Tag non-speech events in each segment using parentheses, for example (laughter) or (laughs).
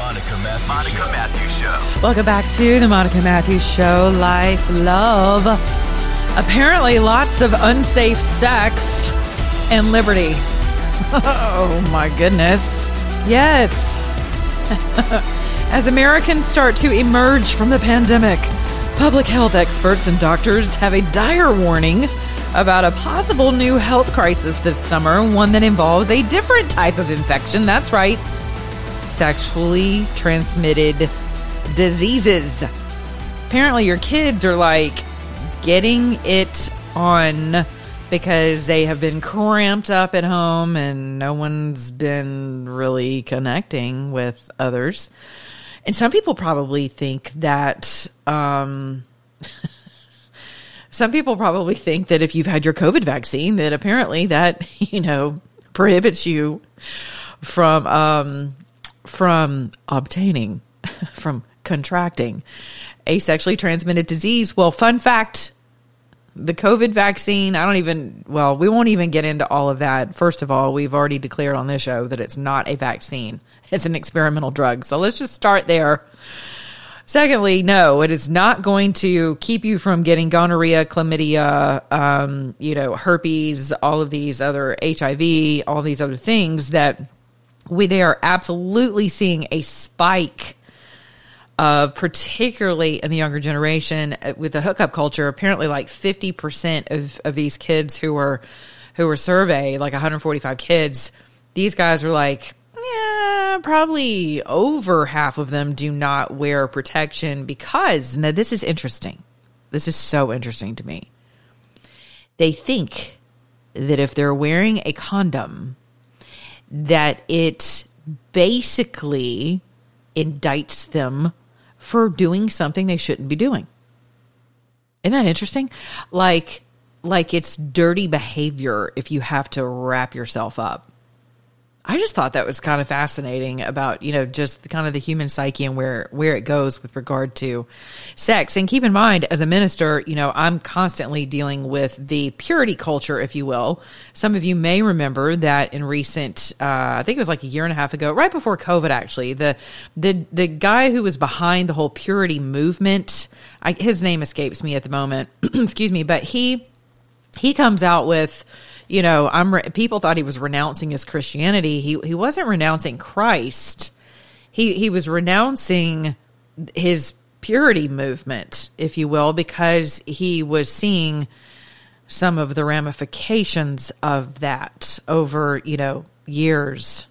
The Monica Matthews Show. Matthews Show. Welcome back to the Monica Matthews Show. Life, love. Apparently, lots of unsafe sex and liberty. (laughs) Oh my goodness. Yes. (laughs) As Americans start to emerge from the pandemic, public health experts and doctors have a dire warning about a possible new health crisis this summer, one that involves a different type of infection. That's right, sexually transmitted diseases. Apparently, your kids are like getting it on because they have been cramped up at home and no one's been really connecting with others. And some people probably think that, um, (laughs) some people probably think that if you've had your COVID vaccine, that apparently that, (laughs) you know, prohibits you from, um, from obtaining, (laughs) from contracting a sexually transmitted disease. Well, fun fact the COVID vaccine, I don't even, well, we won't even get into all of that. First of all, we've already declared on this show that it's not a vaccine, (laughs) it's an experimental drug. So let's just start there. Secondly, no, it is not going to keep you from getting gonorrhea, chlamydia, um, you know, herpes, all of these other HIV, all these other things that we they are absolutely seeing a spike of particularly in the younger generation uh, with the hookup culture apparently like 50% of, of these kids who were who were surveyed like 145 kids these guys are like yeah probably over half of them do not wear protection because now this is interesting. This is so interesting to me. They think that if they're wearing a condom that it basically indicts them for doing something they shouldn't be doing. Isn't that interesting? Like like it's dirty behavior if you have to wrap yourself up. I just thought that was kind of fascinating about, you know, just the, kind of the human psyche and where where it goes with regard to sex. And keep in mind as a minister, you know, I'm constantly dealing with the purity culture, if you will. Some of you may remember that in recent uh, I think it was like a year and a half ago, right before COVID actually, the the the guy who was behind the whole purity movement, I, his name escapes me at the moment. (clears throat) Excuse me, but he he comes out with you know i'm re- people thought he was renouncing his christianity. He he wasn't renouncing christ. He he was renouncing his purity movement if you will because he was seeing some of the ramifications of that over you know years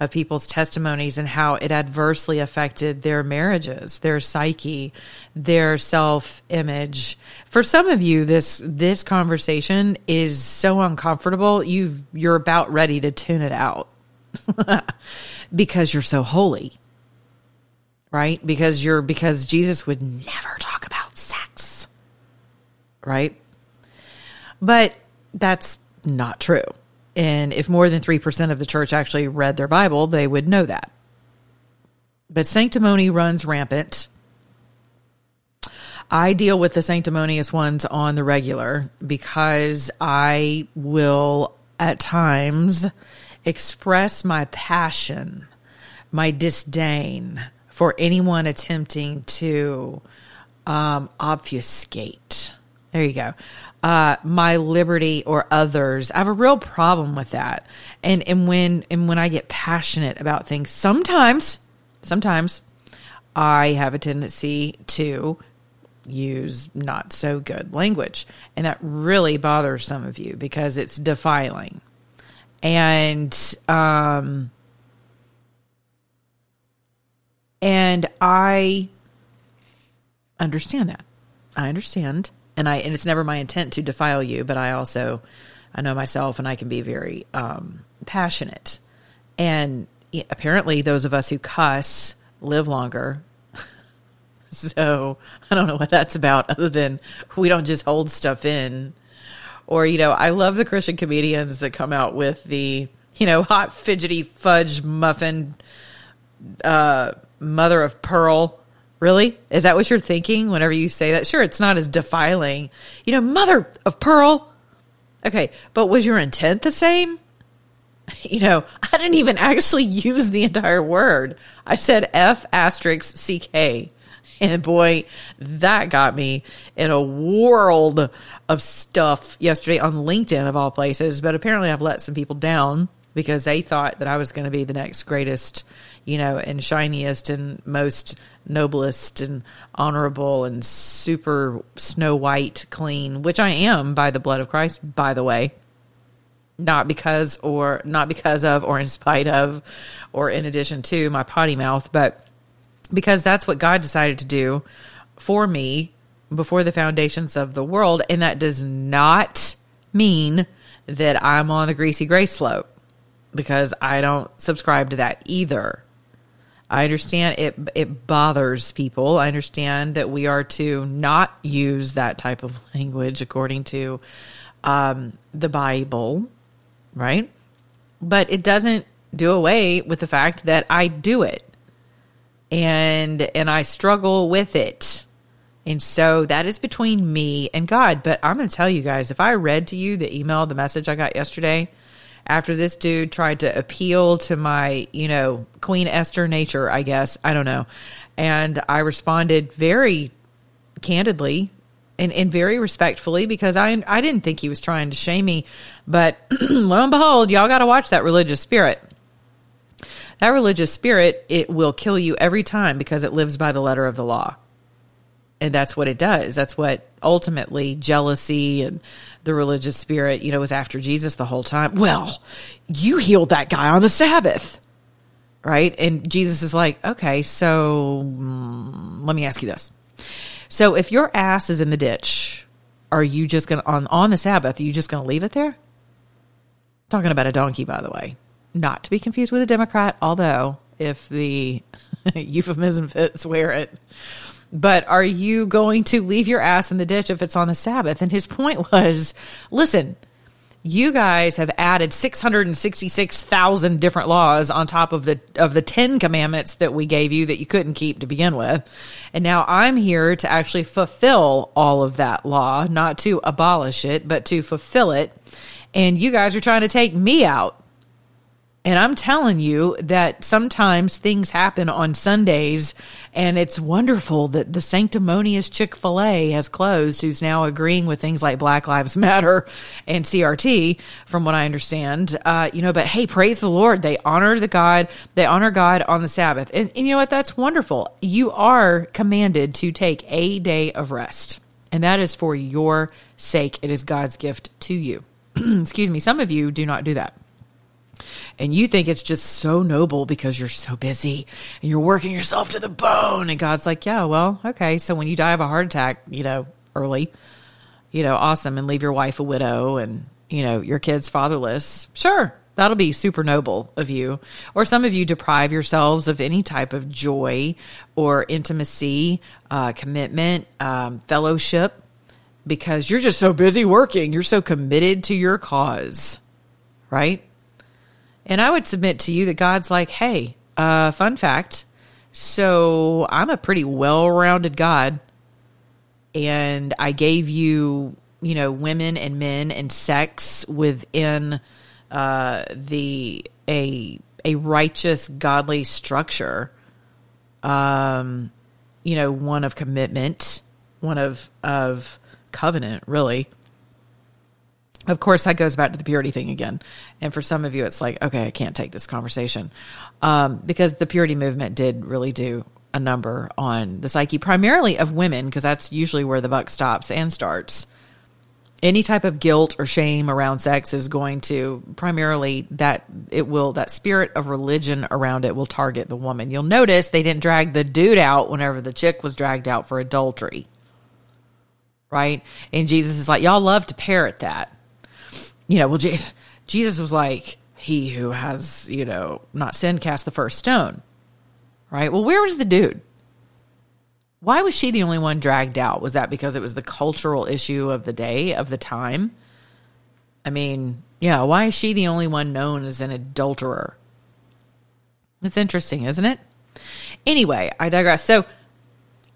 of people's testimonies and how it adversely affected their marriages, their psyche, their self-image. For some of you this this conversation is so uncomfortable, you you're about ready to tune it out. (laughs) because you're so holy. Right? Because you're because Jesus would never talk about sex. Right? But that's not true. And if more than 3% of the church actually read their Bible, they would know that. But sanctimony runs rampant. I deal with the sanctimonious ones on the regular because I will at times express my passion, my disdain for anyone attempting to um, obfuscate. There you go. Uh, my liberty or others. I have a real problem with that. And and when and when I get passionate about things, sometimes, sometimes I have a tendency to use not so good language, and that really bothers some of you because it's defiling. And um, and I understand that. I understand and I and it's never my intent to defile you, but I also I know myself and I can be very um, passionate. And apparently, those of us who cuss live longer. (laughs) So I don't know what that's about other than we don't just hold stuff in. Or, you know, I love the Christian comedians that come out with the, you know, hot fidgety fudge muffin, uh, mother of pearl. Really? Is that what you're thinking whenever you say that? Sure, it's not as defiling. You know, mother of pearl. Okay, but was your intent the same? (laughs) You know, I didn't even actually use the entire word. I said F asterisk CK. And boy, that got me in a world of stuff yesterday on LinkedIn of all places. But apparently, I've let some people down because they thought that I was going to be the next greatest, you know, and shiniest and most noblest and honorable and super snow white clean, which I am by the blood of Christ, by the way. Not because or not because of or in spite of or in addition to my potty mouth, but because that's what God decided to do for me before the foundations of the world. And that does not mean that I'm on the greasy gray slope because I don't subscribe to that either. I understand it it bothers people. I understand that we are to not use that type of (laughs) language according to um, the Bible, right? But it doesn't do away with the fact that I do it and and I struggle with it. And so that is between me and God. But I'm going to tell you guys, if I read to you the email, the message I got yesterday, after this dude tried to appeal to my, you know, Queen Esther nature, I guess, I don't know. And I responded very candidly and, and very respectfully because I I didn't think he was trying to shame me. But (clears throat) lo and behold, y'all got to watch that religious spirit that religious spirit, it will kill you every time because it lives by the letter of the law. And that's what it does. That's what ultimately jealousy and the religious spirit, you know, was after Jesus the whole time. Well, you healed that guy on the Sabbath. Right? And Jesus is like, okay, so mm, let me ask you this. So if your ass is in the ditch, are you just going to, on, on the Sabbath, are you just going to leave it there? Talking about a donkey, by the way not to be confused with a Democrat, although if the (laughs) euphemism fits, wear it. But are you going to leave your ass in the ditch if it's on the Sabbath? And his point (laughs) was listen, you guys have added 666,000 different laws on top of the of the 10 commandments that we gave you that you couldn't keep to begin with. And now I'm here to actually fulfill all of that law, not to abolish it, but to fulfill it. And you guys are trying to take me out. And I'm telling you that sometimes things happen on Sundays, and it's wonderful that the sanctimonious Chick fil A has closed, who's now agreeing with things like Black Lives Matter and CRT, from what I understand. Uh, you know, but hey, praise the Lord. They honor the God, they honor God on the Sabbath. And, and you know what? That's wonderful. You are commanded to take a day of rest, and that is for your sake. It is God's gift to you. (clears throat) Excuse me. Some of you do not do that and you think it's just so noble because you're so busy and you're working yourself to the bone. And God's like, yeah, well, okay. So when you die of a heart attack, you know, early, you know, awesome, and leave your wife a widow and, you know, your kids fatherless, sure, that'll be super noble of you. Or some of you deprive yourselves of any type of joy or intimacy, uh, commitment, um, fellowship because you're just so busy working. You're so committed to your cause, right? And I would submit to you that God's like, hey, uh, fun fact. So I'm a pretty well rounded God. And I gave you, you know, women and men and sex within uh, the a a righteous, godly structure. Um, you know, one of commitment, one of of covenant, really of course, that goes back to the purity thing again. And for some of you, it's like, okay, I can't take this conversation. Um, because the purity movement did really do a number on the psyche, primarily of women, because that's usually where the buck stops and starts. Any type of guilt or shame around sex is going to primarily that it will, that spirit of religion around it will target the woman. You'll notice they didn't drag the dude out whenever the chick was dragged out for adultery. Right? And Jesus is like, y'all love to parrot that you know, well, Jesus was like, he who has, you know, not sinned cast the first stone. Right? Well, where was the dude? why was she the only one dragged out? Was that because it was the cultural issue of the day, of the time? I mean, yeah, why is she the only one known as an adulterer? It's interesting, isn't it? Anyway, I digress. So,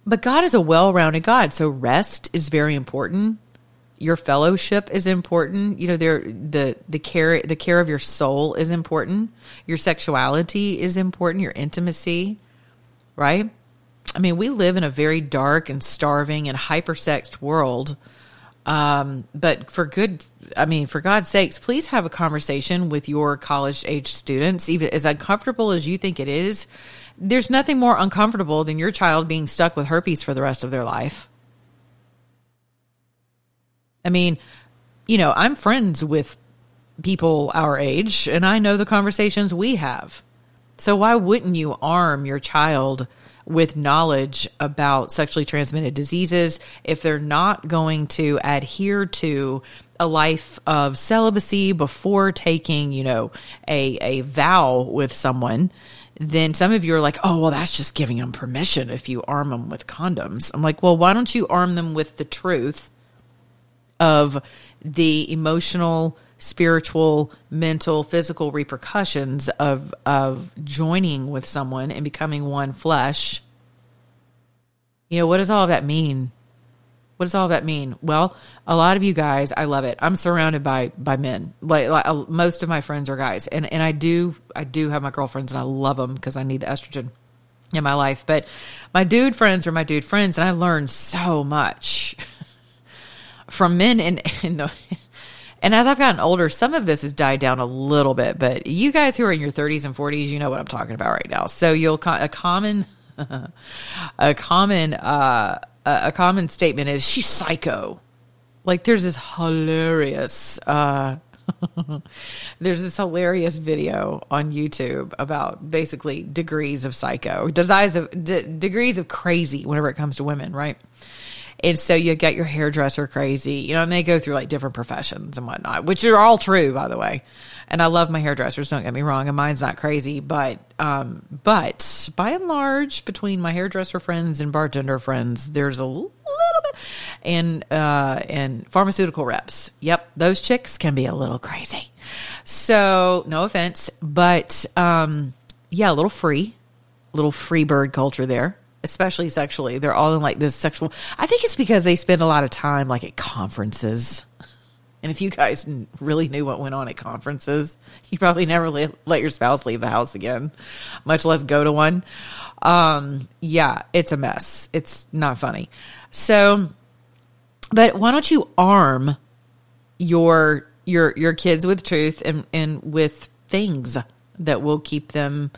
but God is a well rounded God. So, rest is very important. Your fellowship is important. You know, there the the care the care of your soul is important. Your sexuality is important. Your intimacy, right? I mean, we live in a very dark and starving and hypersexed world. Um, but for good, I mean, for God's sakes, please have a conversation with your college age students, even as uncomfortable as you think it is. There's nothing more uncomfortable than your child being stuck with herpes for the rest of their life. I mean, you know, I'm friends with people our age, and I know the conversations we have. So why wouldn't you arm your child with knowledge about sexually transmitted diseases if they're not going to adhere to a life of celibacy before taking, you know, a a vow with someone? Then some of you are like, oh, well, that's just giving them permission if you arm them with condoms. I'm like, well, why don't you arm them with the truth of the emotional, spiritual, mental, physical repercussions of of joining with someone and becoming one flesh. You know, what does all of that mean? What does all that mean? Well, a lot of you guys, I love it. I'm surrounded by by men. Like, like uh, most of my friends are guys, and and I do I do have my girlfriends, and I love them because I need the estrogen in my life. But my dude friends are my dude friends, and I learned so much (laughs) from men and in the and as I've gotten older, some of this has died down a little bit, but you guys who are in your 30s and 40s, you know what I'm talking about right now. So you'll a common (laughs) a common uh a common statement is she's psycho. Like there's this hilarious uh (laughs) there's this hilarious video on YouTube about basically degrees of psycho, degrees of degrees of crazy whenever it comes to women, right? And so you get your hairdresser crazy, you know, and they go through like different professions and whatnot, which are all true, by the way. And I love my hairdressers, don't get me wrong, and mine's not crazy, but um, but by and large, between my hairdresser friends and bartender friends, there's a little bit and uh and pharmaceutical reps. Yep, those chicks can be a little crazy. So no offense, but um yeah, a little free, little free bird culture there especially sexually. They're all in like this sexual. I think it's because they spend a lot of time like at conferences. And if you guys really knew what went on at conferences, you probably never let, your spouse leave the house again, much less go to one. Um, yeah, it's a mess. It's not funny. So, but why don't you arm your your your kids with truth and and with things that will keep them,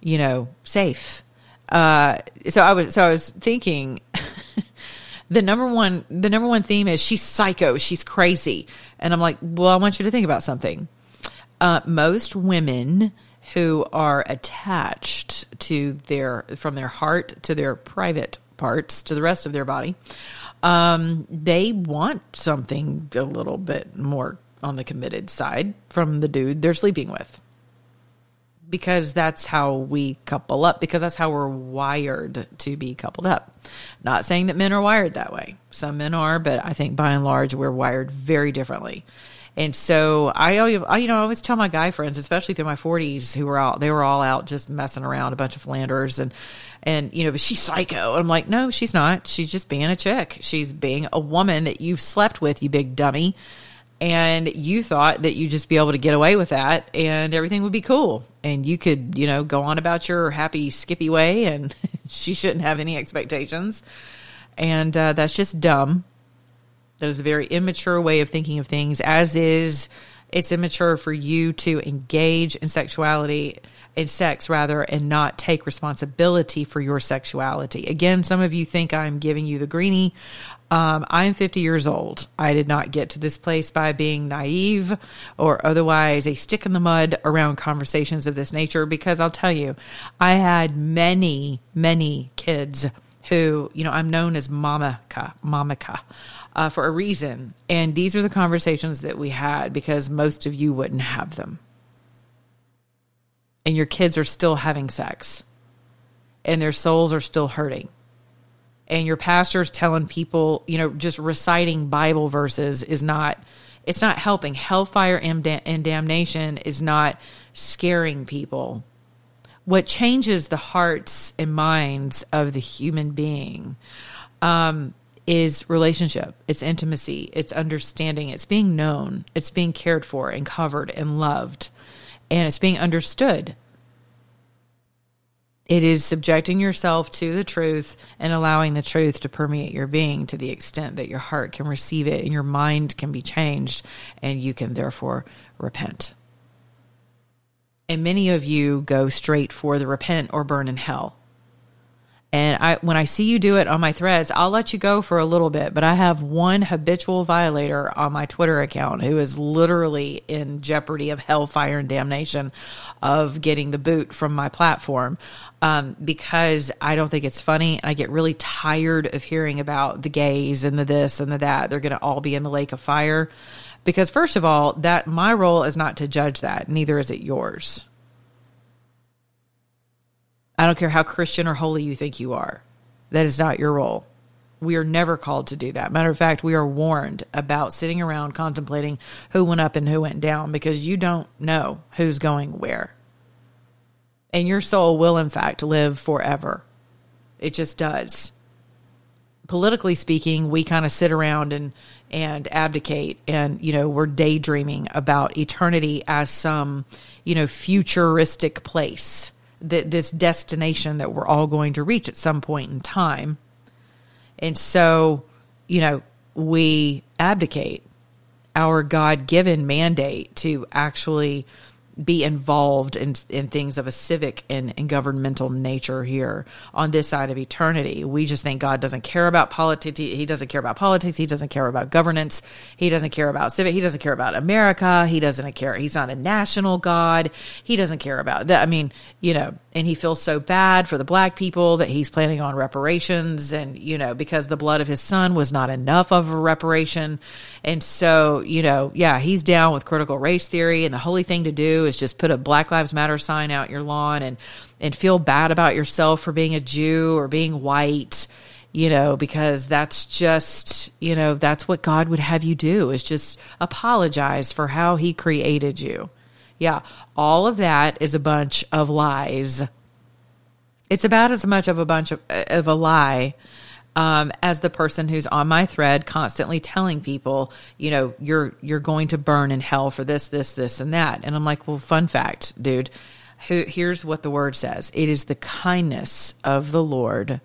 you know, safe uh, so I was so I was thinking (laughs) the number one the number one theme is she's psycho, she's crazy. And I'm like, well, I want you to think about something. Uh, most women who are attached to their from their heart to their private parts to the rest of their body, um, they want something a little bit more on the committed side from the dude they're sleeping with because that's how we couple up because that's how we're wired to be coupled up. Not saying that men are wired that way. Some men are, but I think by and large we're wired very differently. And so I, I you know, I always tell my guy friends, especially through my 40s, who were out, they were all out just messing around, a bunch of philanderers, and and you know, but she's psycho. I'm like, no, she's not. She's just being a chick. She's being a woman that you've slept with, you big dummy and you thought that you'd just be able to get away with that and everything would be cool. And you could you know go on about your happy skippy way and (laughs) she shouldn't have any expectations. And uh, that's just dumb. That is a very immature way of thinking of things as is it's immature for you to engage in sexuality in sex rather and not take responsibility for your sexuality. Again some of you think i'm giving you the greenie um, I'm 50 years old. I did not get to this place by being naive or otherwise a stick in the mud around conversations of this nature because I'll tell you, I had many, many kids who, you know, I'm known as Mamika, Mamika. Uh, for a reason. And these are the conversations that we had because most of you wouldn't have them. And your kids are still having sex, and their souls are still hurting and your pastor's telling people, you know, just reciting Bible verses is not it's not helping. Hellfire and, damnation is not scaring people. What changes the hearts and minds of the human being um, is relationship, it's intimacy, it's understanding, it's being known, it's being cared for and covered and loved, and it's being understood. It is subjecting yourself to the truth and allowing the truth to permeate your being to the extent that your heart can receive it and your mind can be changed, and you can therefore repent. And many of you go straight for the repent or burn in hell. And I, when I see you do it on my threads, I'll let you go for a little bit. But I have one habitual violator on my Twitter account who is literally in jeopardy of hellfire and damnation of getting the boot from my platform um, because I don't think it's funny. I get really tired of hearing about the gays and the this and the that. They're going to all be in the lake of fire. Because first of all, that my role is not to judge that. Neither is it yours. I don't care how Christian or holy you think you are. That is not your role. We are never called to do that. Matter of fact, we are warned about sitting around contemplating who went up and who went down because you don't know who's going where. And your soul will, in fact, live forever. It just does. Politically speaking, we kind of sit around and and abdicate and you know we're daydreaming about eternity as some you know futuristic place that this destination that we're all going to reach at some point in time. And so, you know, we abdicate our God given mandate to actually be involved in, in things of a civic and, and, governmental nature here on this side of eternity. We just think God doesn't care about politics. He doesn't care about politics. He doesn't care about governance. He doesn't care about civic. He doesn't care about America. He doesn't care. He's not a national God. He doesn't care about that. I mean, you know, and he feels so bad for the black people that he's planning on reparations and, you know, because the blood of his son was not enough of a reparation. And so, you know, yeah, he's down with critical race theory and the holy thing to do is just put a Black Lives Matter sign out your lawn and and feel bad about yourself for being a Jew or being white, you know, because that's just, you know, that's what God would have you do is just apologize for how he created you. Yeah, all of that is a bunch of lies. It's about as much of a bunch of, of a lie um, as the person who's on my thread constantly telling people, you know, you're you're going to burn in hell for this, this, this, and that. And I'm like, well, fun fact, dude. here's what the word says: It is the kindness of the Lord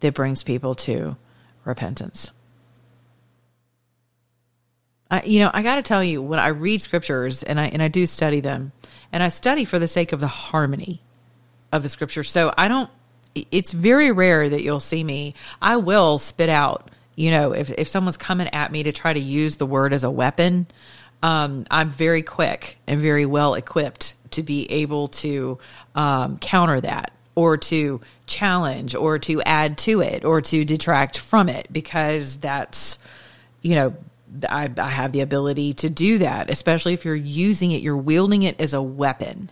that brings people to repentance. I, you know, I got to tell you, when I read scriptures and I and I do study them, and I study for the sake of the harmony of the scripture. So I don't it's very rare that you'll see me. I will spit out, you know, if, if someone's coming at me to try to use the word as a weapon, um, I'm very quick and very well equipped to be able to um, counter that or to challenge or to add to it or to detract from it because that's, you know, I, I have the ability to do that, especially if you're using it, you're wielding it as a weapon.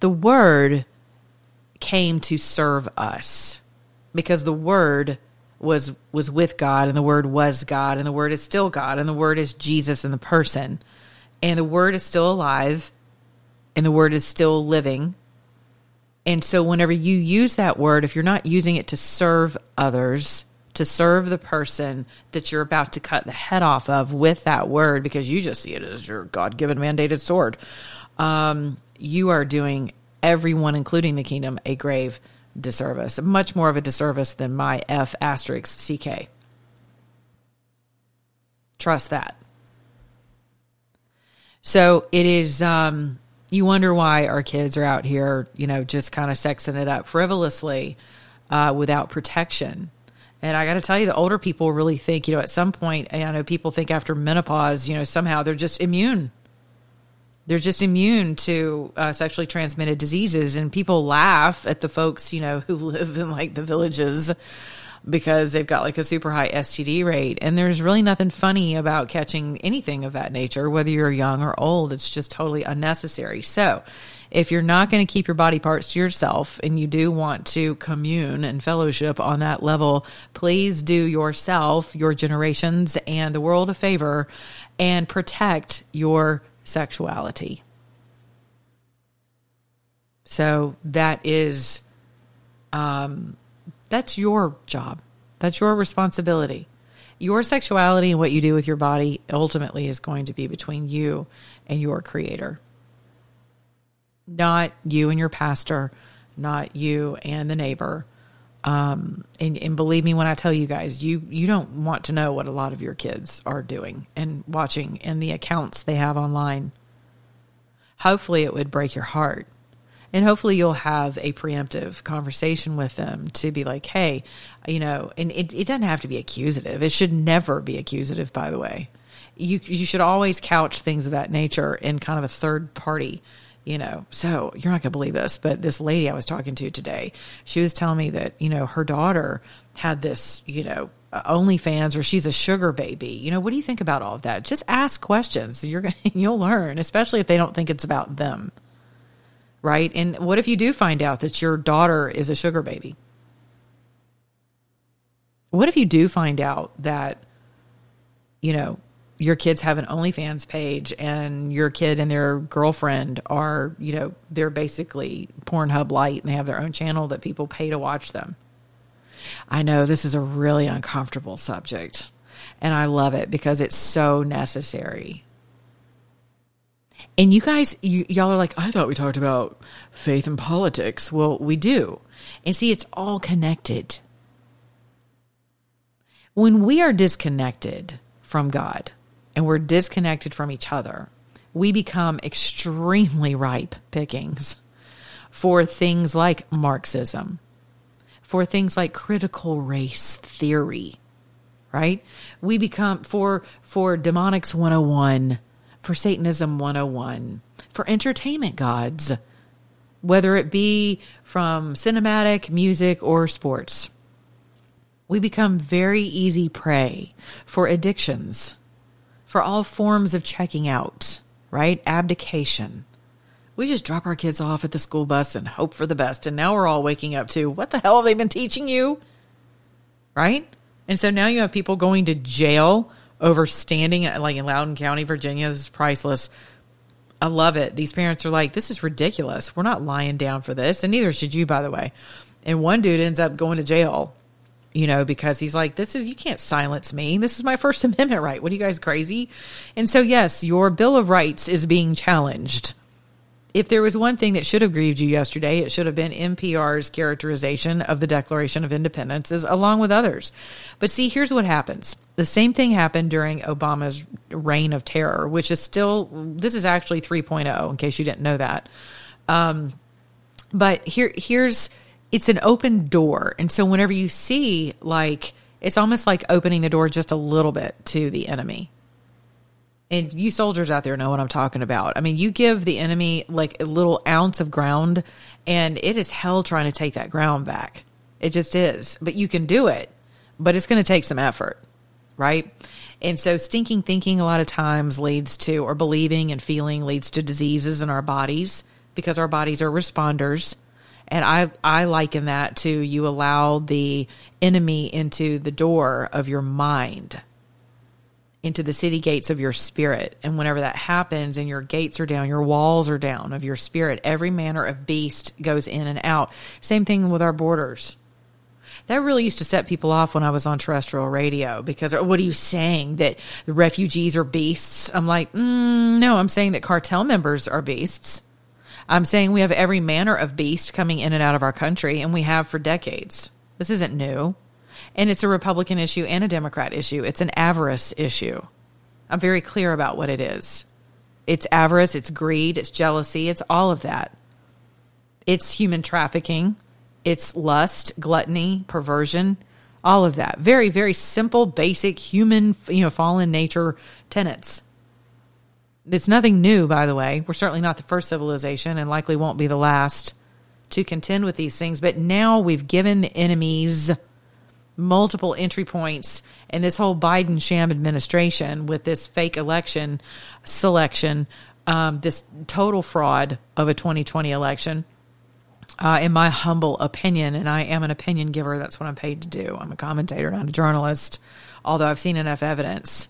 The word came to serve us because the word was was with God and the word was God and the word is still God and the word is Jesus in the person and the word is still alive and the word is still living and so whenever you use that word if you're not using it to serve others to serve the person that you're about to cut the head off of with that word because you just see it as your god-given mandated sword um, you are doing everyone, including the kingdom, a grave disservice, much more of a disservice than my F asterisk CK. Trust that. So it is, um, you wonder why our kids are out here, you know, just kind of sexing it up frivolously uh, without protection. And I got to tell you, the older people really think, you know, at some point, I know people think after menopause, you know, somehow they're just immune. They're just immune to uh, sexually transmitted diseases. And people laugh at the folks you know who (laughs) live in like the villages because they've got like a super high std rate and there's really nothing funny about catching anything of that nature whether you're young or old it's just totally unnecessary so if you're not going to keep your body parts to yourself and you do want to commune and fellowship on that level, please do yourself, your generations, and the world a favor and protect your sexuality. So that is, um, that's your job. That's your responsibility. Your sexuality and what you do with your body ultimately is going to be between you and your creator. Not you and your pastor, not you and the neighbor. Um, and, and believe me when I tell you guys, you you don't want to know what a lot of your kids are doing and watching and the accounts they have online. Hopefully, it would break your heart and hopefully you'll have a preemptive conversation with them to be like hey you know and it, it doesn't have to be accusative it should never be accusative by the way you you should always couch things of that nature in kind of a third party you know so you're not going to believe this but this lady i was talking to today she was telling me that you know her daughter had this you know OnlyFans or she's a sugar baby. You know, what do you think about all of that? Just ask questions. You're gonna (laughs) you'll learn, especially if they don't think it's about them right? And what if you do find out that your daughter is a sugar baby? What if you do find out that, you know, your kids have an OnlyFans page and your kid and their girlfriend are, you know, they're basically Pornhub light and they have their own channel that people pay to watch them? I know this is a really uncomfortable subject and I love it because it's so necessary. And you guys, you, y'all are like, I thought we talked about faith and politics. Well, we do. And see, it's all connected. When we are disconnected from God and we're disconnected from each other, we become extremely ripe pickings for things like Marxism, for things like critical race theory, right? We become for for demonics 101 for Satanism 101, for entertainment gods, whether it be from cinematic, music, or sports. We become very easy prey for addictions, for all forms of checking out, right? Abdication. We just drop our kids off at the school bus and hope for the best. And now we're all waking up to what the hell have they been teaching you? Right? And so now you have people going to jail over standing like in Loudoun County, Virginia. This is priceless. I love it. These parents are like, this is ridiculous. We're not lying down for this. And neither should you, by the way. And one dude ends up going to jail, you know, because he's like, this is, you can't silence me. This is my First (laughs) Amendment right. What are you guys crazy? And so, yes, your Bill of Rights is being challenged if there was one thing that should have grieved you yesterday, it should have been NPR's characterization of the Declaration of Independence, as, along with others. But see, here's what happens. The same thing happened during Obama's reign of terror, which is still, this is actually 3.0, in case you didn't know that. Um, but here, here's, it's an open door. And so whenever you see, like, it's almost like opening the door just a little bit to the enemy and you soldiers out there know what I'm talking about. I mean, you give the enemy like a little ounce of ground, and it is hell trying to take that ground back. It just is. But you can do it, but it's going to take some effort, right? And so, stinking thinking a lot of times leads to, or believing and feeling leads to diseases in our bodies because our bodies are responders. And I, I liken that to you allow the enemy into the door of your mind into the city gates of your spirit. And whenever that happens and your gates are down, your walls are down of your spirit, every manner of beast goes in and out. Same thing with our borders. That really used to set people off when I was on terrestrial radio because what are you saying that the refugees are beasts? I'm like, mm, no, I'm saying that cartel members are beasts. I'm saying we have every manner of beast coming in and out of our country, and we have for decades. This isn't new. And it's a Republican issue and a Democrat issue. It's an avarice issue. I'm very clear about what it is. It's avarice, it's greed, it's jealousy, it's all of that. It's human trafficking, it's lust, gluttony, perversion, all of that. Very, very simple, basic human, you know, fallen nature tenets. It's nothing new, by the way. We're certainly not the first civilization and likely won't be the last to contend with these things. But now we've given the enemies multiple entry points and this whole Biden sham administration with this fake election selection um, this total fraud of a 2020 election. Uh, in my humble opinion, and I am an opinion giver, that's what I'm paid to do. I'm a commentator, not a journalist, although I've seen enough evidence.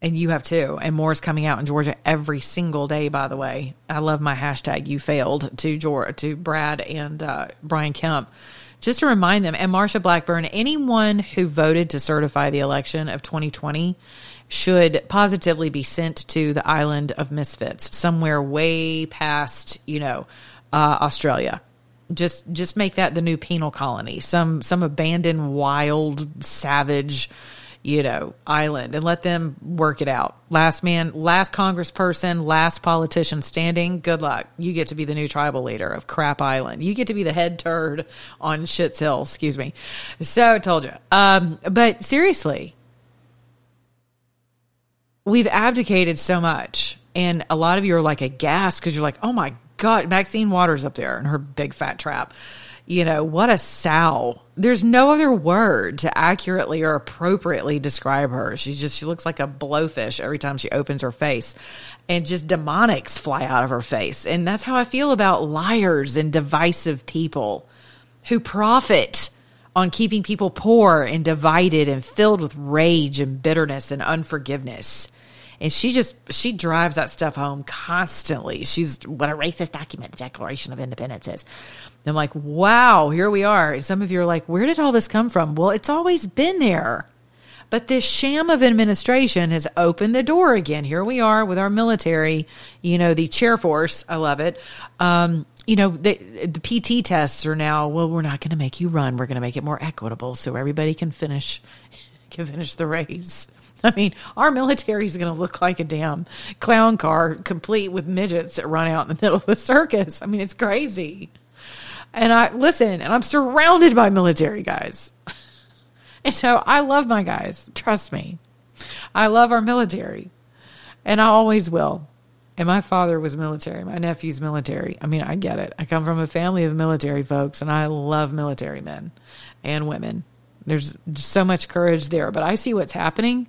And you have too. And more is coming out in Georgia every single day, by the way. I love my hashtag you failed to Georgia, to Brad and uh, Brian Kemp. Just to remind them, and Marsha Blackburn, anyone who voted to certify the election of 2020 should positively be sent to the island of misfits, somewhere way past, you know, uh, Australia. Just just make that the new penal colony, some some abandoned, wild, savage, you know, island, and let them work it out. Last man, last Congressperson, last politician standing. Good luck. You get to be the new tribal leader of Crap Island. You get to be the head turd on Shits Hill. Excuse me. So I told you. Um, but seriously, we've abdicated so much. And a lot of you are like aghast because you're like, oh my God, Maxine Waters up there in her big fat trap. You know, what a sow. There's no other word to accurately or appropriately describe her. She just, she looks like a blowfish every time she opens her face. And just demonics fly out of her face. And that's how I feel about liars and divisive people who profit on keeping people poor and divided and filled with rage and bitterness and unforgiveness. And she just she drives that stuff home constantly. She's what a racist document the Declaration of Independence is. I'm like, wow, here we are. And some of you are like, where did all this come from? Well, it's always been there. But this sham of administration has opened the door again. Here we are with our military, you know, the chair force. I love it. Um, you know, the, the PT tests are now, well, we're not going to make you run. We're going to make it more equitable so everybody can finish, (laughs) can finish the race. I mean, our military is going to look like a damn clown car complete with midgets that run out in the middle of the circus. I mean, it's crazy. And I listen, and I'm surrounded by military guys. (laughs) And so I love my guys. Trust me. I love our military. And I always will. And my father was military. My nephew's military. I mean, I get it. I come from a family of military folks, and I love military men and women. There's so much courage there. But I see what's happening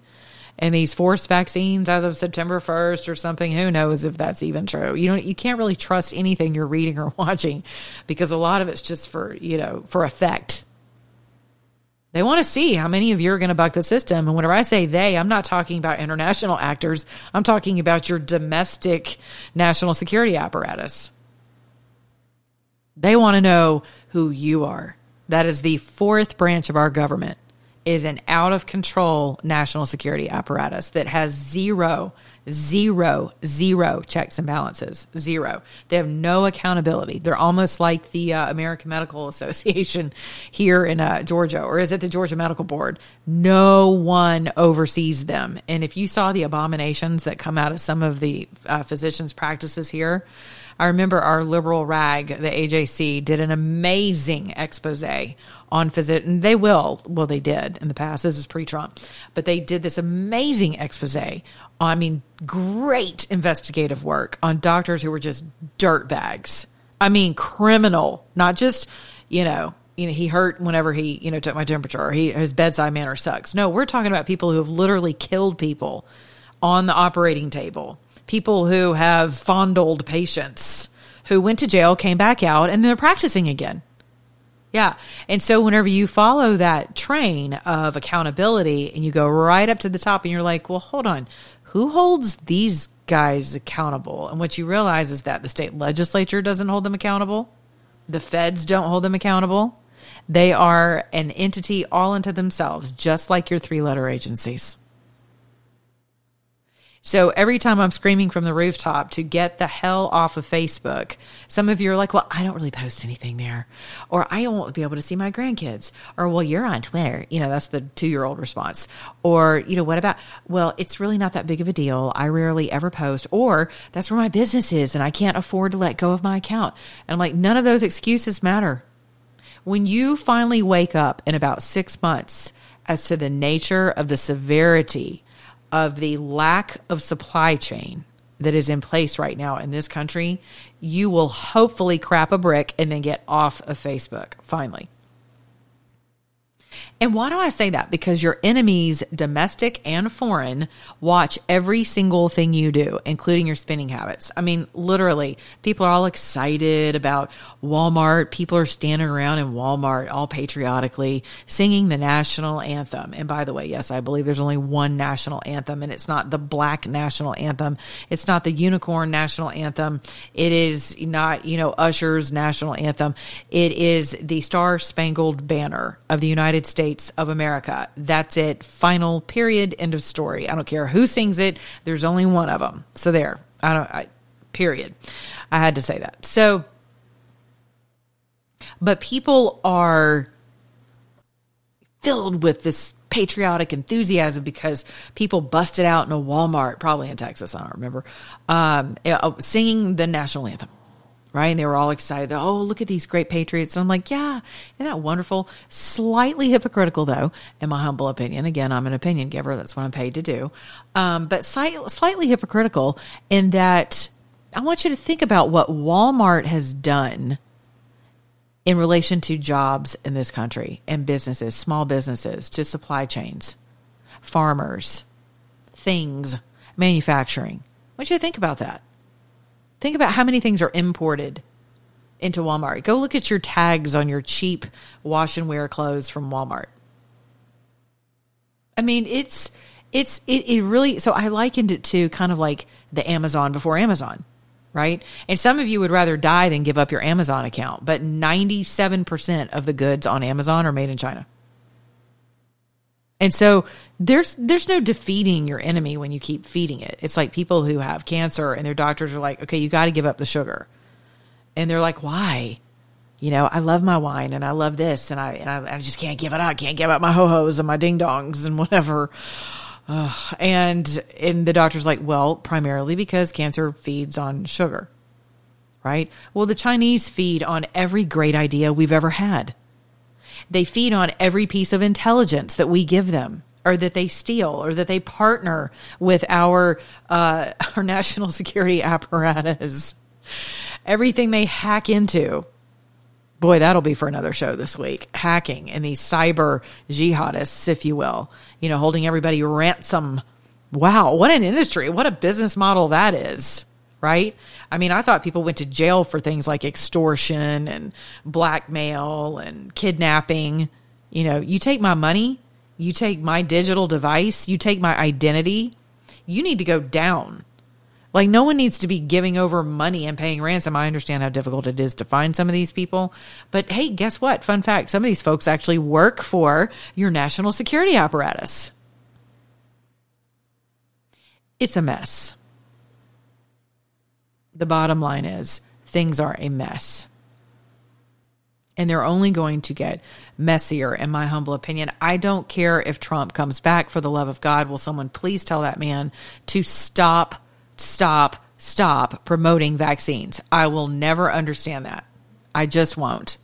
and these forced vaccines as of September 1st or something. Who knows if that's even true? You know, you can't really trust anything you're reading or (laughs) watching because a lot of it's just for, you know, for effect. They want to see how many of you are going to buck the system. And whenever I say they, I'm not talking about international actors. I'm talking about your domestic national security apparatus. They want to know who you are. That is the fourth branch of our government is an out of control national security apparatus that has zero, zero, zero checks and balances. Zero. They have no accountability. They're almost like the uh, American Medical (laughs) Association here in uh, Georgia, or is it the Georgia Medical Board? No one oversees them. And if you saw the abominations that come out of some of the uh, physicians' practices here, I remember our liberal rag, the AJC, did an amazing expose on physician. They will, well, they did in the past. This is pre-Trump, but they did this amazing expose. I mean, great investigative work on doctors who were just dirt bags. I mean, criminal, not just you know. You know, he hurt whenever he, you know, took my temperature or he, his bedside manner sucks. No, we're talking about people who have literally killed people on the operating table people who have fondled patients who went to jail, came back out, and they're practicing again. Yeah. And so whenever you follow that train of accountability and you go right up to the top and you're like, well, hold on, who holds these guys accountable? And what you realize is that the state legislature doesn't hold them accountable. The feds don't hold them accountable. They are an entity all unto themselves, just like your three letter agencies. So every time I'm screaming from the rooftop to get the hell off of Facebook, some of you are like, well, I don't really post anything there. Or I won't be able to see my grandkids. Or, well, you're on Twitter. You know, that's the two year old response. Or, you know, what about, well, it's really not that big of a deal. I rarely ever post. Or that's where my business is and I can't afford to let go of my account. And I'm like, none of those excuses matter. When you finally wake up in about six months as to the nature of the severity of the lack of supply chain that is in place right now in this country, you will hopefully crap a brick and then get off of Facebook finally. And why do I say that? Because your enemies, domestic and foreign, watch every single thing you do, including your spending habits. I mean, literally, people are all excited about Walmart. People are standing around in Walmart all patriotically singing the national anthem. And by the way, yes, I believe there's only one national anthem, and it's not the black national anthem. It's not the unicorn national anthem. It is not, you know, Usher's national anthem. It is the Star Spangled Banner of the United States of America. That's it. Final period. End of story. I don't care who sings it. There's only one of them. So there. I don't. I, period. I had to say that. So, but people are filled with this patriotic enthusiasm because people busted out in a Walmart, probably in Texas. I don't remember, um, uh, singing the national anthem right? And they were all excited. Oh, look at these great patriots. And I'm like, yeah, isn't that wonderful? Slightly hypocritical, though, in my humble opinion. Again, I'm an opinion giver. That's what I'm paid to do. Um, but slight, slightly hypocritical in that I want you to think about what Walmart has done in relation to jobs in this country and businesses, small businesses, to supply chains, farmers, things, manufacturing. I want you to think about that. Think about how many things are imported into Walmart. Go look at your tags on your cheap wash and wear clothes from Walmart. I mean, it's it's it, it really so I likened it to kind of like the Amazon before Amazon, right? And some of you would rather die than give up your Amazon account, but 97% of the goods on Amazon are made in China. And so there's there's no defeating your enemy when you keep feeding it. It's like people who have cancer and their doctors are like, "Okay, you got to give up the sugar." And they're like, "Why?" You know, I love my wine and I love this and I and I, I just can't give it up. I can't give up my ho hos and my ding dongs and whatever. Uh, and and the doctor's like, "Well, primarily because cancer feeds on sugar." Right? Well, the Chinese feed on every great idea we've ever had. They feed on every piece of intelligence that we give them or that they steal or that they partner with our uh, (laughs) our national security apparatus. Everything they hack into. Boy, that'll be for another show this week. Hacking and these cyber jihadists, if you will, you know, holding everybody ransom. Wow, what an industry. What a business model that is right? I mean, I thought people went to jail for things like extortion and blackmail and kidnapping. You know, you take my money, you take my digital device, you take my identity, you need to go down. Like, no one needs to be giving over money and paying ransom. I understand how difficult it is to find some of these people. But hey, guess what? Fun fact some of these folks actually work for your national security apparatus. It's a mess the bottom line is things are a mess. And they're only going to get messier, in my humble opinion. I don't care if Trump comes back for the love of God. Will someone please tell that man to stop, stop, stop promoting vaccines? I will never understand that. I just won't.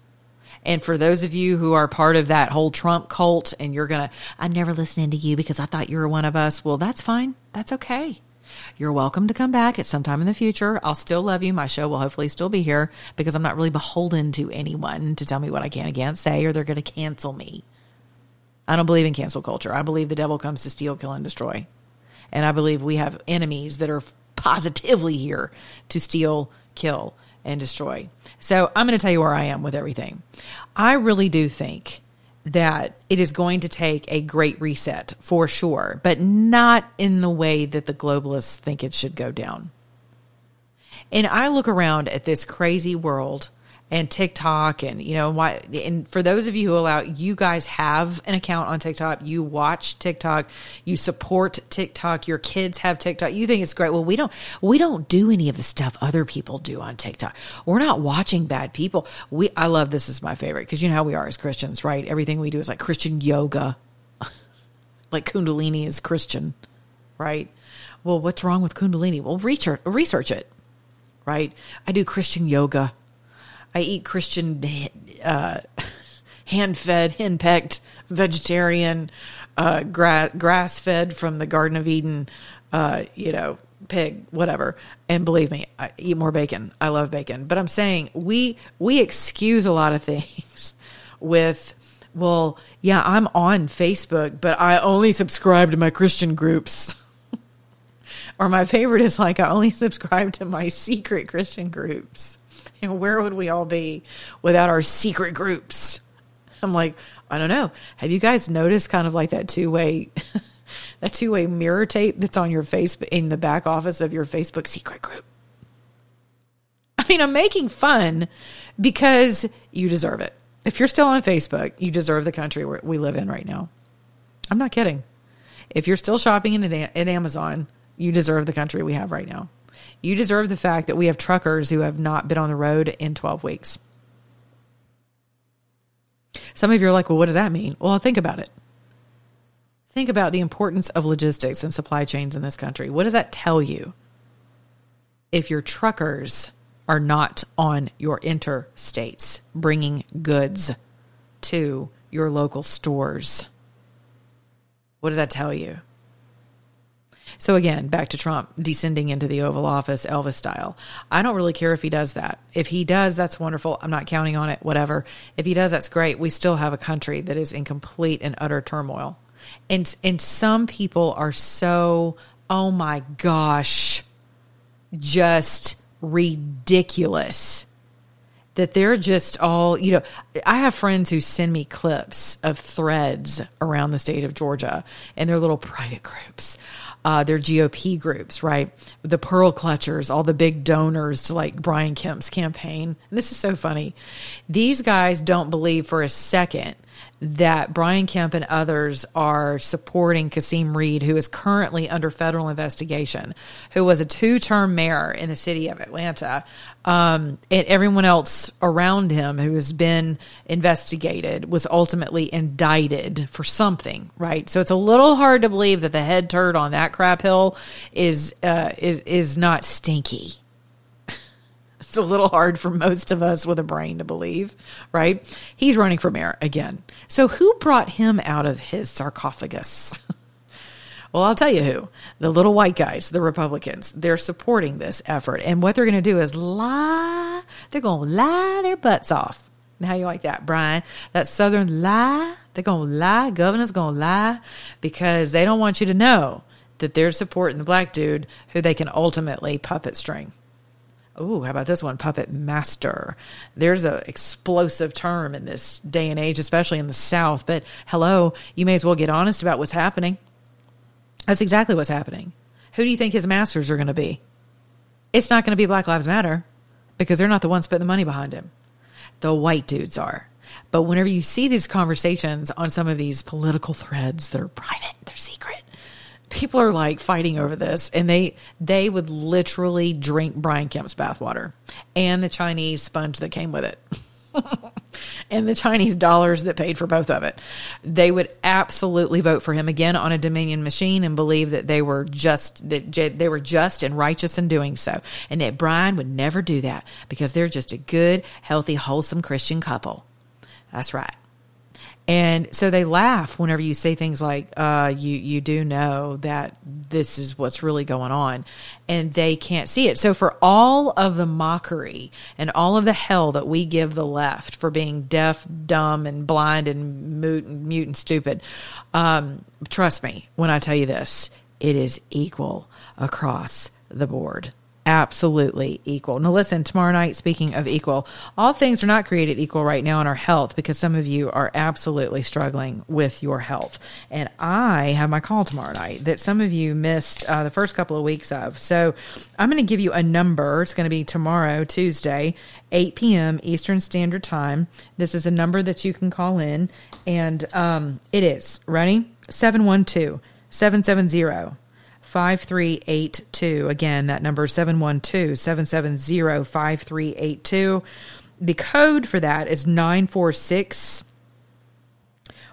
And for those of you who are part of that whole Trump cult and you're going to, I'm never listening to you because I thought you were one of us. Well, that's fine. That's okay. You're welcome to come back at some time in the future. I'll still love you. My show will hopefully still be here because I'm not really beholden to anyone to tell me what I can and can't say or they're going to cancel me. I don't believe in cancel culture. I believe the devil comes to steal, kill, and destroy. And I believe we have enemies that are positively here to steal, kill, and destroy. So I'm going to tell you where I am with everything. I really do think that it is going to take a great reset for sure, but not in the way that the globalists think it should go down. And I look around at this crazy world and TikTok and you know why and for those of you who allow you guys have an account on TikTok, you watch TikTok, you support TikTok, your kids have TikTok. You think it's great. Well, we don't we don't do any of the stuff other people do on TikTok. We're not watching bad people. We I love this is my favorite because you know how we are as Christians, right? Everything we do is like Christian yoga. (laughs) like Kundalini is Christian, right? Well, what's wrong with Kundalini? Well, research research it. Right? I do Christian yoga I eat Christian, uh, hand fed, hen pecked, vegetarian, uh, gra- grass fed from the Garden of Eden, uh, you know, pig, whatever. And believe me, I eat more bacon. I love bacon. But I'm saying we we excuse a lot of (laughs) things with well, yeah, I'm on Facebook, but I only subscribe to my Christian groups. (laughs) or my favorite is like, I only subscribe to my secret Christian groups. (laughs) Where would we all be without our secret groups? I'm like, I don't know. Have you guys noticed kind of like that two way, (laughs) that two way mirror tape that's on your face in the back office of your Facebook secret group? I mean, I'm making fun because you deserve it. If you're still on Facebook, you deserve the country we live in right now. I'm not kidding. If you're still shopping in, in Amazon, you deserve the country we have right now. You deserve the fact that we have truckers who have not been on the road in 12 weeks. Some of you are like, well, what does that mean? Well, think about it. Think about the importance of logistics and supply chains in this country. What does that tell you? If your truckers are not on your interstates bringing goods to your local stores. What does that tell you? So again, back to Trump descending into the Oval Office Elvis style. I don't really care if he does that. If he does, that's wonderful. I'm not counting on it, whatever. If he does, that's great. We still have a country that is in complete and utter turmoil. And and some people are so, oh my gosh, just ridiculous that they're just all, you know, I have friends who send me clips of threads around the state of Georgia and their little (laughs) private groups. Uh, their GOP groups, right? The Pearl Clutchers, all the big donors to like Brian Kemp's campaign. And this is so funny. These guys don't believe for a second that Brian Kemp and others are supporting Kasim Reed, who is currently under federal investigation, who was a two term mayor in the city of Atlanta, um, and everyone else around him who has been investigated was ultimately indicted for something, right? So it's a little hard to believe that the head turd on that crap hill is uh, is is not stinky it's a little hard for most of us with a brain to believe, right? He's running for mayor again. So who brought him out of his sarcophagus? (laughs) well, I'll tell you who. The little white guys, the Republicans, they're supporting this effort. And what they're going to do is lie. They're going to lie their butts off. How you like that, Brian? That southern lie. They're going to lie. Governor's going to lie because they don't want you to know that they're supporting the black dude who they can ultimately puppet string. Ooh, how about this one? Puppet master. There's a explosive term in this day and age, especially in the South. But hello, you may as well get honest about what's happening. That's exactly what's happening. Who do you think his masters are going to be? It's not going to be Black Lives Matter because they're not the ones putting the money behind him. The white dudes are. But whenever you see these conversations on some of these political threads that are private, they're secret people are like fighting over this and they they would literally drink Brian Kemp's bathwater and the Chinese sponge that came with it. (laughs) and the Chinese dollars that paid for both of it. They would absolutely vote for him again on a Dominion machine and believe that they were just that they were just and righteous in doing so, and that Brian would never do that because they're just a good, healthy, wholesome Christian couple. That's right. And so they laugh whenever you say things like, uh, you, you do know that this is what's really going on. And they can't see it. So for all of the mockery and all of the hell that we give the left for being deaf, dumb, and blind and mute, mute and stupid, um, trust me when I tell you this, it is equal across the board absolutely equal. Now, listen, tomorrow night, speaking of equal, all things are not created equal right now in our health because some of you are absolutely struggling with your health. And I have my call tomorrow night that some of you missed uh, the first couple of weeks of. So I'm going to give you a number. It's going to be tomorrow, Tuesday, 8 p.m. Eastern Standard Time. This is a number that you can call in, and um, it is ready 712 770 5382. Again, that number is 712 770 5382. The code for that is 946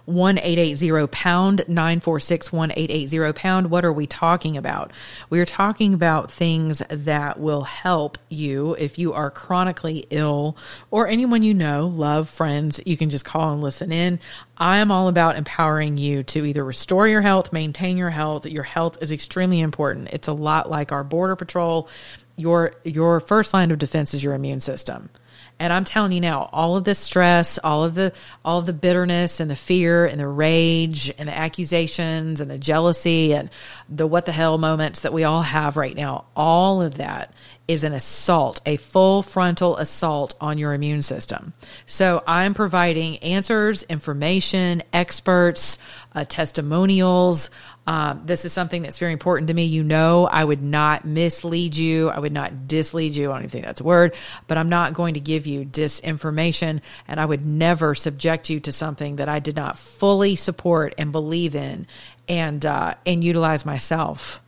1880 pound 946 1880 pound. What are we talking about? We are talking about things that will help you if you are chronically ill or anyone you know, love, friends. You can just call and listen in. I am all about empowering you to either restore your health, maintain your health. Your health is extremely important. It's a lot like our border patrol. Your your first line of defense is your immune system And I'm telling you now, all of the stress, all of the all of the bitterness and the fear and the rage and the accusations and the jealousy and the what the hell moments that we all have right now, all of that is an assault, a full frontal assault on your immune system. So I'm providing answers, information, experts, uh, testimonials. Um, this is something that's very important to me. You know, I would not mislead you. I would not dislead you. I don't even think that's a word, but I'm not going to give you disinformation and I would never subject you to something that I did not fully support and believe in and, uh, and utilize myself.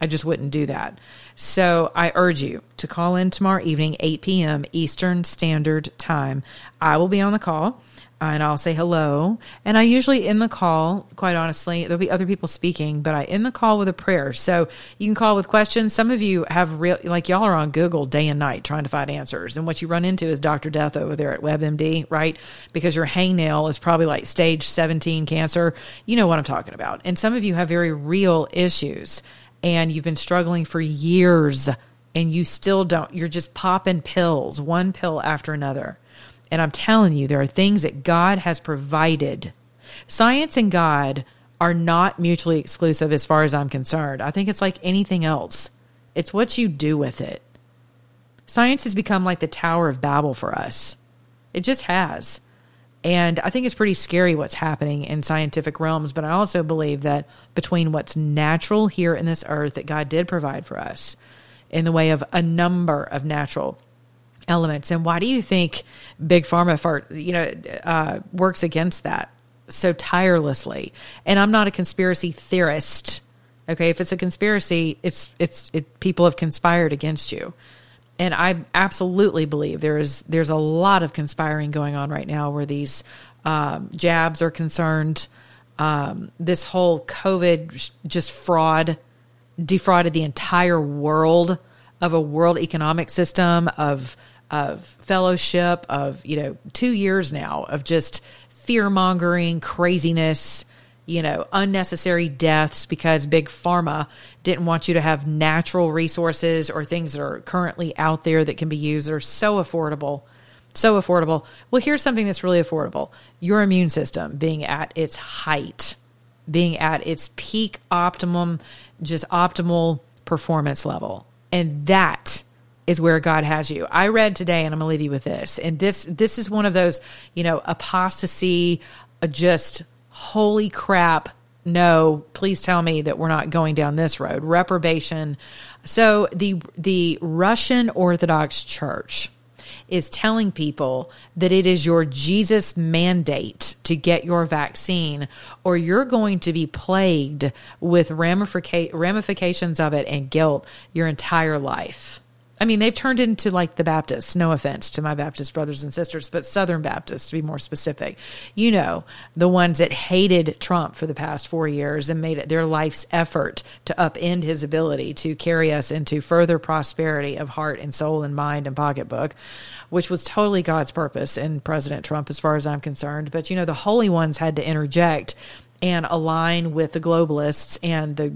I just wouldn't do that. So I urge you to call in tomorrow evening, 8 p.m. Eastern Standard Time. I will be on the call and I'll say hello. And I usually end the call, quite honestly, there'll be other people speaking, but I end the call with a prayer. So you can call with questions. Some of you have real, like y'all are on Google day and night trying to find answers. And what you run into is Dr. Death over there at WebMD, right? Because your hangnail is probably like stage 17 cancer. You know what I'm talking about. And some of you have very real issues and you've been struggling for years and you still don't, you're just popping pills, one pill after another. And I'm telling you, there are things that God has provided. Science and God are not mutually exclusive as far as I'm concerned. I think it's like anything else, it's what you do with it. Science has become like the Tower of Babel for us. It just has. And I think it's pretty scary what's happening in scientific realms, but I also believe that between what's natural here in this earth that God did provide for us in the way of a number of natural elements. And why do you think big pharma, you know, uh, works against that so tirelessly? And I'm not a conspiracy theorist. Okay, if it's a conspiracy, it's it's it, people have conspired against you, and I absolutely believe there is there's a lot of conspiring going on right now where these um, jabs are concerned. Um, this whole COVID just fraud defrauded the entire world of a world economic system of of fellowship of you know two years now of just fear mongering craziness you know unnecessary deaths because big pharma didn't want you to have natural resources or things that are currently out there that can be used that are so affordable so affordable. Well here's something that's really affordable. Your immune system being at its height being at its peak optimum just optimal performance level. And that is where God has you. I read today, and I'm gonna leave you with this. And this this is one of those, you know, apostasy, uh, just holy crap. No, please tell me that we're not going down this road. Reprobation. So the the Russian Orthodox Church is telling people that it is your Jesus mandate to get your vaccine, or you're going to be plagued with ramifica- ramifications of it and guilt your entire life. I mean, they've turned into like the Baptists. No offense to my Baptist brothers and sisters, but Southern Baptists to be more specific. You know, the ones that hated Trump for the past four years and made it their life's effort to upend his ability to carry us into further prosperity of heart and soul and mind and pocketbook, which was totally God's purpose in President Trump, as far as I'm concerned. But, you know, the holy ones had to interject and align with the globalists and the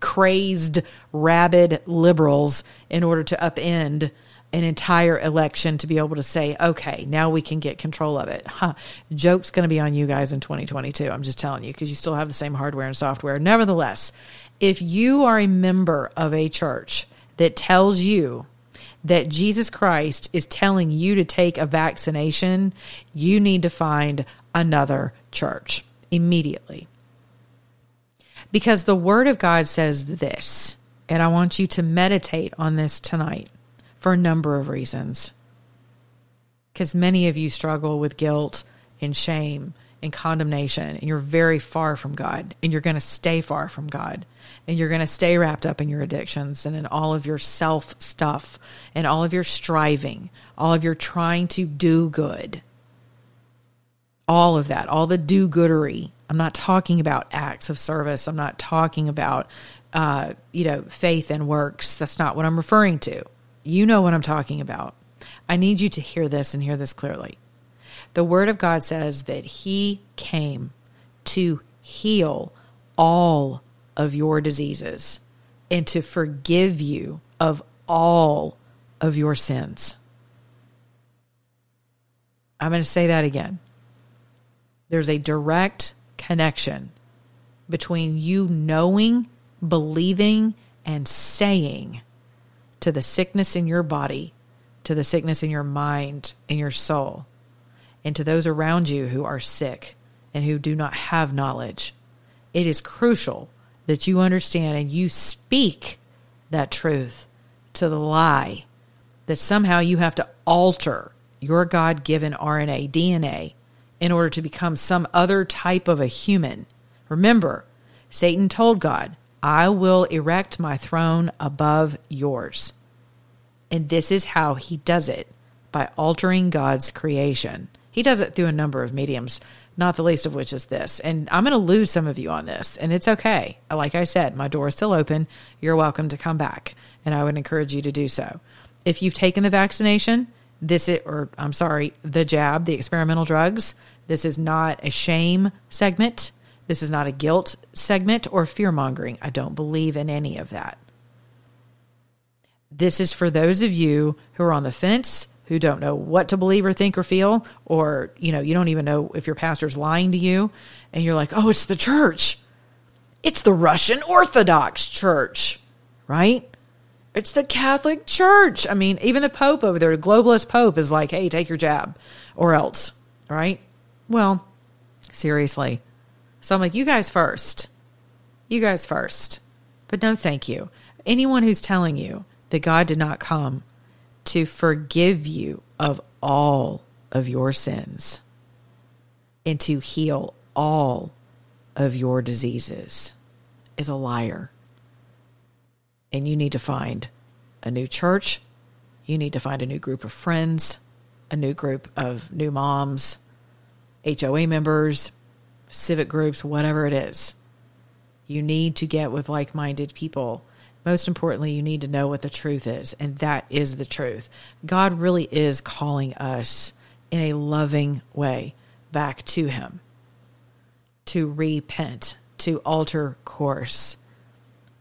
crazed, rabid liberals in order to upend an entire election to be able to say, okay, now we can get control of it. Huh. Joke's going to be on you guys in 2022. I'm just telling you because you still have the same hardware and software. Nevertheless, if you are a member of a church that tells you that Jesus Christ is telling you to take a vaccination, you need to find another church immediately. Because the Word of God says this, and I want you to meditate on this tonight for a number of reasons. Because many of you struggle with guilt and shame and condemnation, and you're very far from God, and you're going to stay far from God, and you're going to stay wrapped up in your addictions and in all of your self stuff and all of your striving, all of your trying to do good all of that, all the do goodery. I'm not talking about acts of service. I'm not talking about, uh, you know, faith and works. That's not what I'm referring to. You know what I'm talking about. I need you to hear this and hear this clearly. The Word of God says that He came to heal all of your diseases and to forgive you of all of your sins. I'm going to say that again. There's a direct connection between you knowing, believing, and saying to the sickness in your body, to the sickness in your mind, in your soul, and to those around you who are sick and who do not have knowledge. It is crucial that you understand and you speak that truth to the lie that somehow you have to alter your God given RNA, DNA, in order to become some other type of a human. Remember, Satan told God, I will erect my throne above yours. And this is how he does it by altering God's creation. He does it through a number of mediums, not the least of which is this. And I'm going to lose some of you on this, and it's okay. Like I said, my door is still open. You're welcome to come back, and I would encourage you to do so. If you've taken the vaccination, this is, or I'm sorry, the jab, the experimental drugs, this is not a shame segment. This is not a guilt segment or fear mongering. I don't believe in any of that. This is for those of you who are on the fence, who don't know what to believe or think or feel, or, you know, you don't even know if your pastor's lying to you, and you're like, oh, it's the church. It's the Russian Orthodox Church, right? It's the Catholic Church. I mean, even the Pope over there, the globalist Pope, is like, hey, take your jab or else, right? Well, seriously. So I'm like, you guys first. You guys first. But no, thank you. Anyone who's telling you that God did not come to forgive you of all of your sins and to heal all of your diseases is a liar. And you need to find a new church. You need to find a new group of friends, a new group of new moms, HOA members, civic groups, whatever it is. You need to get with like minded people. Most importantly, you need to know what the truth is, and that is the truth. God really is calling us in a loving way back to Him to repent, to alter course,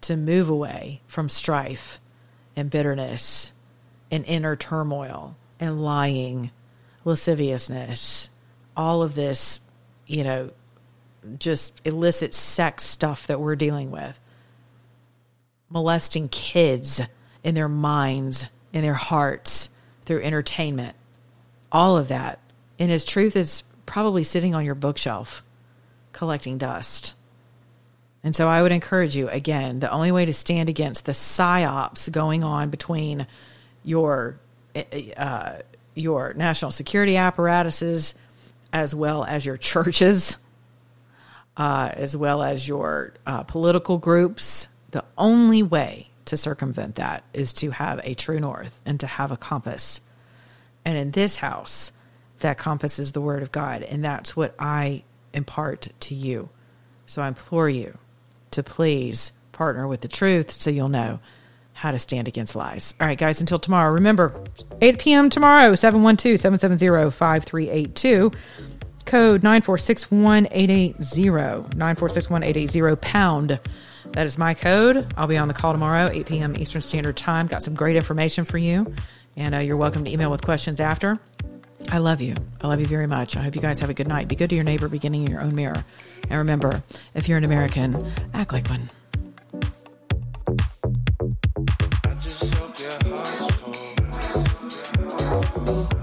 to move away from strife and bitterness and inner turmoil and lying, lasciviousness, all of this, you know, just illicit sex stuff that we're dealing with. Molesting kids in their minds, in their hearts, through entertainment. All of that. And his truth is probably sitting on your bookshelf collecting dust. And so I would encourage you again, the only way to stand against the psyops going on between your uh, your national security apparatuses as well as your churches, uh, as well as your uh, political groups, the only way to circumvent that is to have a true north and to have a compass. And in this house, that compass is the word of God. And that's what I impart to you. So I implore you to please partner with the truth so you'll know how to stand against lies. All right, guys, until tomorrow, remember 8 p.m. tomorrow, 712 770 5382. Code 9461880. 9461880 pound. That is my code. I'll be on the call tomorrow, 8 p.m. Eastern Standard Time. Got some great information for you. And uh, you're welcome to email with questions after. I love you. I love you very much. I hope you guys have a good night. Be good to your neighbor, beginning in your own mirror. And remember, if you're an American, act like one. Oh.